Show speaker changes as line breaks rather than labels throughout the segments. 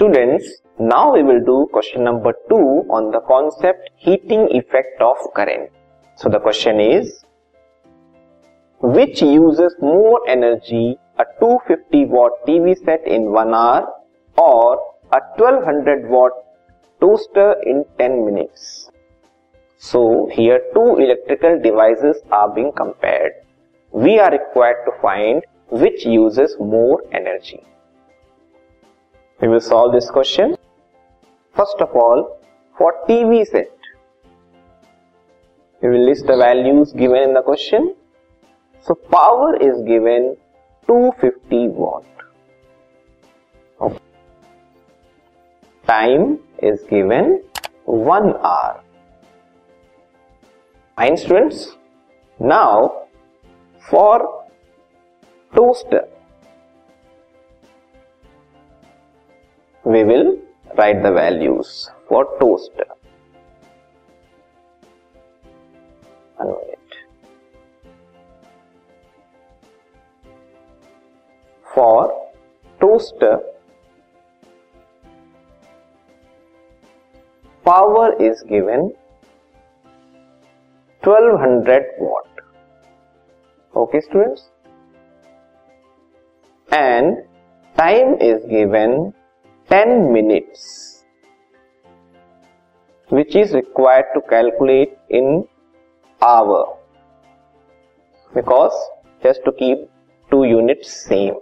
Students, now we will do question number 2 on the concept heating effect of current. So the question is, which uses more energy, a 250 watt TV set in 1 hour or a 1200 watt toaster in 10 minutes? So here two electrical devices are being compared. We are required to find which uses more energy. We will solve this question. First of all, for TV set, we will list the values given in the question. So power is given 250 watt. Okay. Time is given 1 hour. Fine students. Now for toaster, we will write the values for toaster. For toaster, power is given 1200 watt. Okay, students? And time is given 10 minutes, which is required to calculate in hour because just to keep two units same.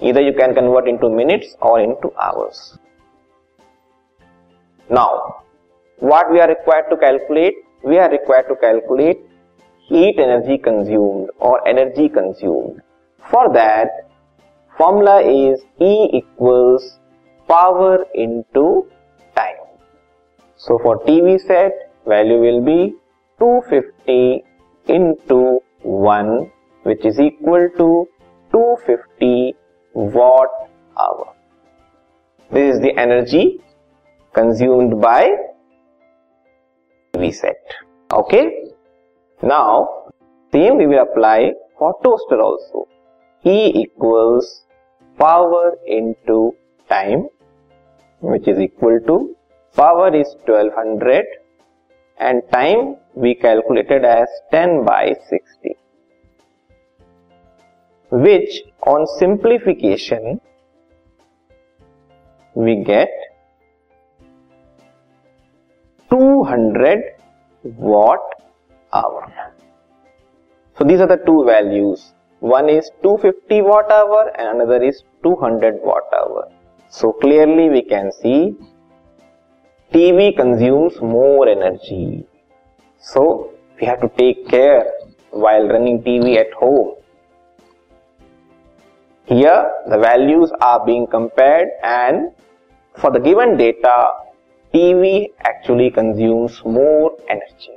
Either you can convert into minutes or into hours. Now, what we are required to calculate? We are required to calculate heat energy consumed or energy consumed. For that, formula is E equals power into time. So for TV set, value will be 250 into 1 which is equal to 250 watt hour. This is the energy consumed by TV set. Okay. Now, same we will apply for toaster also. E equals power into time which is equal to power is 1200 and time we calculated as 10 by 60 which on simplification we get 200 watt hour. So these are the two values. One is 250 watt hour and another is 200 watt hour. So clearly we can see TV consumes more energy. So we have to take care while running TV at home. Here the values are being compared and for the given data TV actually consumes more energy.